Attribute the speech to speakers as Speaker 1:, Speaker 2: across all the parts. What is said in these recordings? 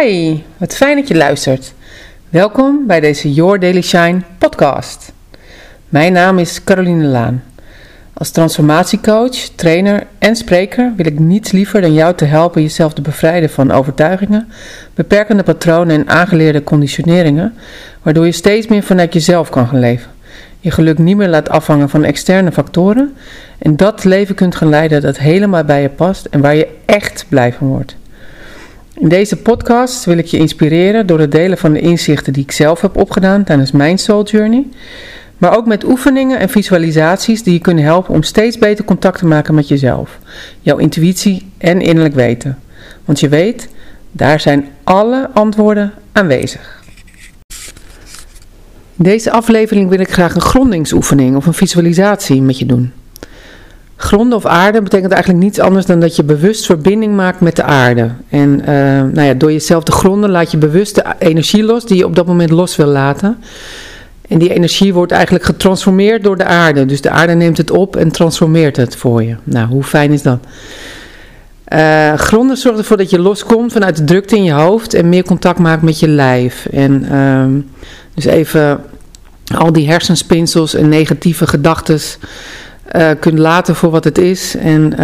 Speaker 1: Hi, wat fijn dat je luistert. Welkom bij deze Your Daily Shine podcast. Mijn naam is Caroline Laan. Als transformatiecoach, trainer en spreker wil ik niets liever dan jou te helpen jezelf te bevrijden van overtuigingen, beperkende patronen en aangeleerde conditioneringen, waardoor je steeds meer vanuit jezelf kan gaan leven. Je geluk niet meer laat afhangen van externe factoren en dat leven kunt gaan leiden dat helemaal bij je past en waar je echt blij van wordt. In deze podcast wil ik je inspireren door het delen van de inzichten die ik zelf heb opgedaan tijdens mijn Soul Journey. Maar ook met oefeningen en visualisaties die je kunnen helpen om steeds beter contact te maken met jezelf, jouw intuïtie en innerlijk weten. Want je weet, daar zijn alle antwoorden aanwezig. In deze aflevering wil ik graag een grondingsoefening of een visualisatie met je doen. Gronden of aarde betekent eigenlijk niets anders dan dat je bewust verbinding maakt met de aarde. En uh, nou ja, door jezelf te gronden laat je bewust de energie los die je op dat moment los wil laten. En die energie wordt eigenlijk getransformeerd door de aarde. Dus de aarde neemt het op en transformeert het voor je. Nou, hoe fijn is dat? Uh, gronden zorgt ervoor dat je loskomt vanuit de drukte in je hoofd en meer contact maakt met je lijf. En uh, dus even al die hersenspinsels en negatieve gedachten uh, kunt laten voor wat het is. En uh,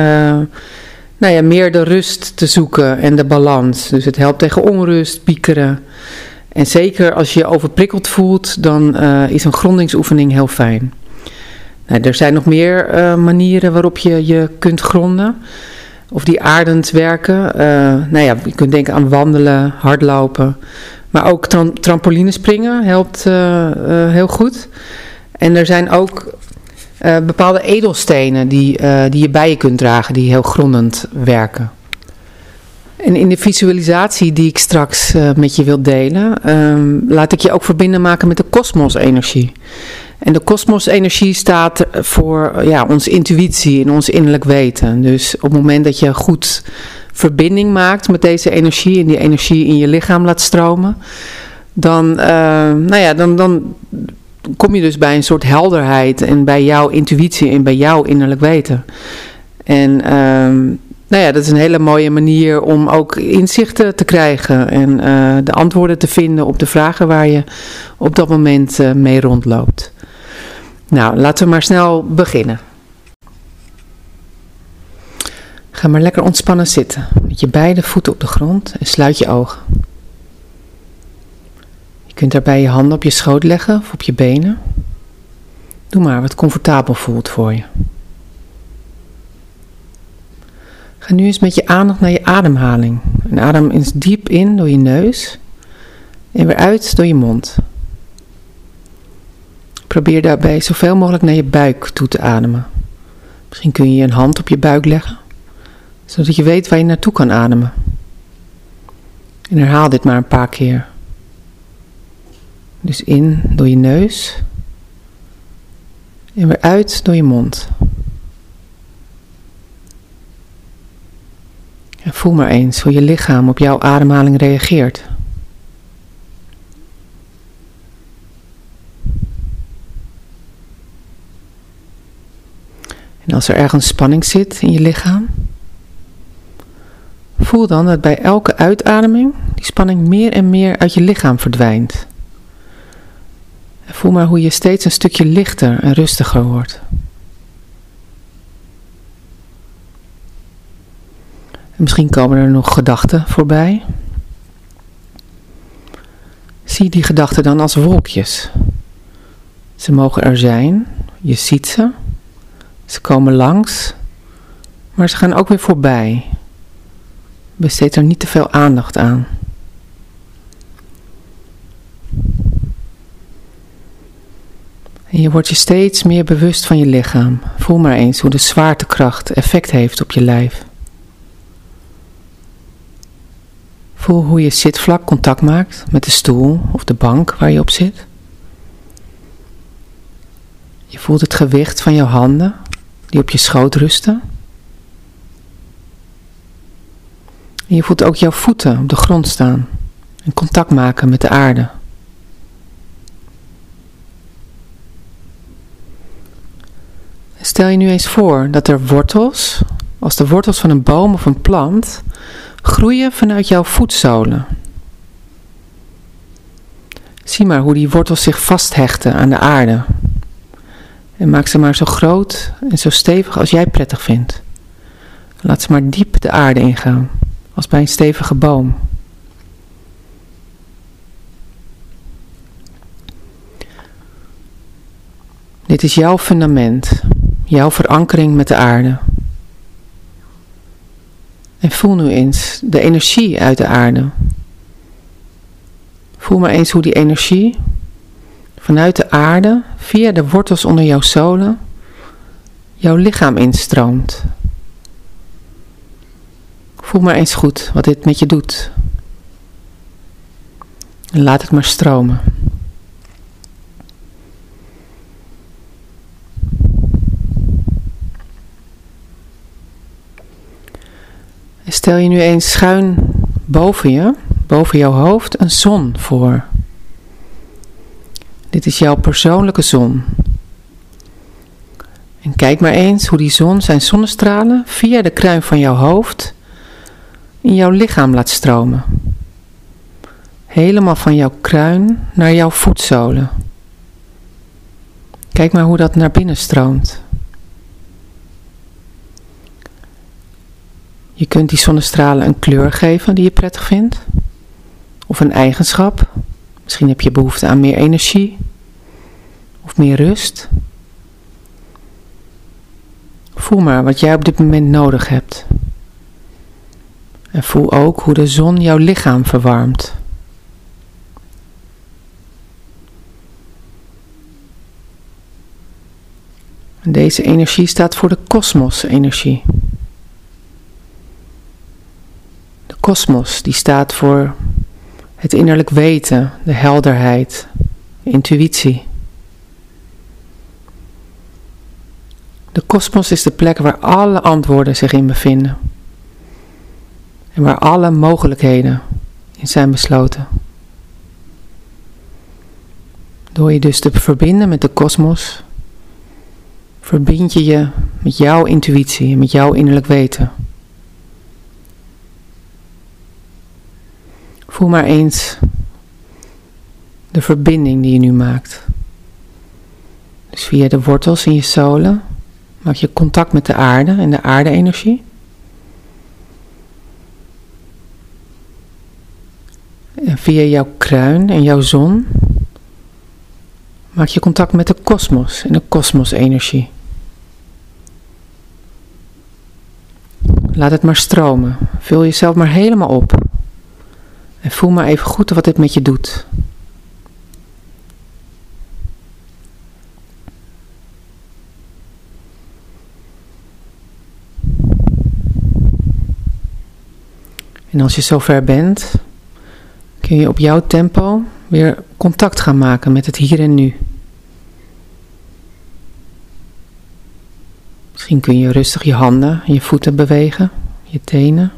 Speaker 1: nou ja, meer de rust te zoeken en de balans. Dus het helpt tegen onrust, piekeren. En zeker als je je overprikkeld voelt, dan uh, is een grondingsoefening heel fijn. Nou, er zijn nog meer manieren waarop je je kunt gronden. Of die aardend werken. nou ja, je kunt denken aan wandelen, hardlopen. Maar ook tram trampolinespringen helpt heel goed. En er zijn ook uh, bepaalde edelstenen die, uh, die je bij je kunt dragen, die heel grondend werken. En in de visualisatie die ik straks uh, met je wil delen, um, laat ik je ook verbinden maken met de kosmosenergie. En de kosmosenergie staat voor ja, onze intuïtie en ons innerlijk weten. Dus op het moment dat je goed verbinding maakt met deze energie en die energie in je lichaam laat stromen, dan, nou ja, dan, dan kom je dus bij een soort helderheid en bij jouw intuïtie en bij jouw innerlijk weten. En um, nou ja, dat is een hele mooie manier om ook inzichten te krijgen en uh, de antwoorden te vinden op de vragen waar je op dat moment uh, mee rondloopt. Nou, laten we maar snel beginnen. Ga maar lekker ontspannen zitten, met je beide voeten op de grond en sluit je ogen kunt daarbij je handen op je schoot leggen of op je benen. Doe maar wat comfortabel voelt voor je. Ga nu eens met je aandacht naar je ademhaling. En adem eens diep in door je neus en weer uit door je mond. Probeer daarbij zoveel mogelijk naar je buik toe te ademen. Misschien kun je een hand op je buik leggen, zodat je weet waar je naartoe kan ademen. En herhaal dit maar een paar keer. Dus in door je neus en weer uit door je mond. En voel maar eens hoe je lichaam op jouw ademhaling reageert. En als er ergens spanning zit in je lichaam, voel dan dat bij elke uitademing die spanning meer en meer uit je lichaam verdwijnt. Voel maar hoe je steeds een stukje lichter en rustiger wordt. En misschien komen er nog gedachten voorbij. Zie die gedachten dan als wolkjes. Ze mogen er zijn, je ziet ze, ze komen langs, maar ze gaan ook weer voorbij. Besteed er niet te veel aandacht aan. En je wordt je steeds meer bewust van je lichaam. Voel maar eens hoe de zwaartekracht effect heeft op je lijf. Voel hoe je zitvlak contact maakt met de stoel of de bank waar je op zit. Je voelt het gewicht van jouw handen die op je schoot rusten. En je voelt ook jouw voeten op de grond staan en contact maken met de aarde. Stel je nu eens voor dat er wortels, als de wortels van een boom of een plant, groeien vanuit jouw voetzolen. Zie maar hoe die wortels zich vasthechten aan de aarde. En maak ze maar zo groot en zo stevig als jij prettig vindt. Laat ze maar diep de aarde ingaan, als bij een stevige boom. Dit is jouw fundament, jouw verankering met de aarde. En voel nu eens de energie uit de aarde. Voel maar eens hoe die energie vanuit de aarde, via de wortels onder jouw zolen, jouw lichaam instroomt. Voel maar eens goed wat dit met je doet. En laat het maar stromen. Stel je nu eens schuin boven je, boven jouw hoofd, een zon voor. Dit is jouw persoonlijke zon. En kijk maar eens hoe die zon zijn zonnestralen via de kruin van jouw hoofd in jouw lichaam laat stromen. Helemaal van jouw kruin naar jouw voetzolen. Kijk maar hoe dat naar binnen stroomt. Je kunt die zonnestralen een kleur geven die je prettig vindt. Of een eigenschap. Misschien heb je behoefte aan meer energie. Of meer rust. Voel maar wat jij op dit moment nodig hebt. En voel ook hoe de zon jouw lichaam verwarmt. Deze energie staat voor de kosmos-energie. Kosmos, die staat voor het innerlijk weten, de helderheid, intuïtie. De kosmos is de plek waar alle antwoorden zich in bevinden. En waar alle mogelijkheden in zijn besloten. Door je dus te verbinden met de kosmos, verbind je je met jouw intuïtie en met jouw innerlijk weten. Voel maar eens de verbinding die je nu maakt. Dus via de wortels in je zolen maak je contact met de aarde en de aarde-energie. En via jouw kruin en jouw zon maak je contact met de kosmos en de kosmos-energie. Laat het maar stromen. Vul jezelf maar helemaal op. En voel maar even goed wat dit met je doet. En als je zover bent, kun je op jouw tempo weer contact gaan maken met het hier en nu. Misschien kun je rustig je handen en je voeten bewegen, je tenen.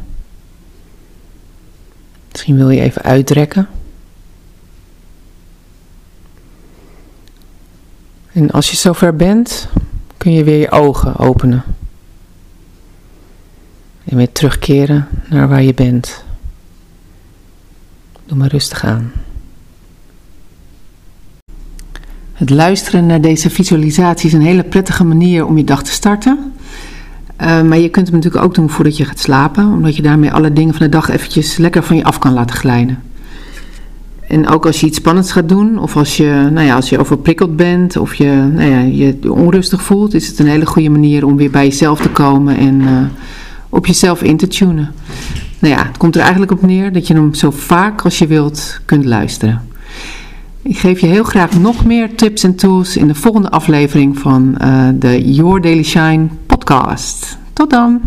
Speaker 1: Misschien wil je even uitrekken. En als je zover bent, kun je weer je ogen openen. En weer terugkeren naar waar je bent. Doe maar rustig aan. Het luisteren naar deze visualisatie is een hele prettige manier om je dag te starten. Eh, maar je kunt hem natuurlijk ook doen voordat je gaat slapen, omdat je daarmee alle dingen van de dag eventjes lekker van je af kan laten glijden. En ook als je iets spannends gaat doen, of als je, nou ja, als je overprikkeld bent, of je nou ja, je onrustig voelt, is het een hele goede manier om weer bij jezelf te komen en uh, op jezelf in te tunen. Nou ja, het komt er eigenlijk op neer dat je hem zo vaak als je wilt kunt luisteren. Ik geef je heel graag nog meer tips en tools in de volgende aflevering van uh, de Your Daily Shine podcast. Tot dan!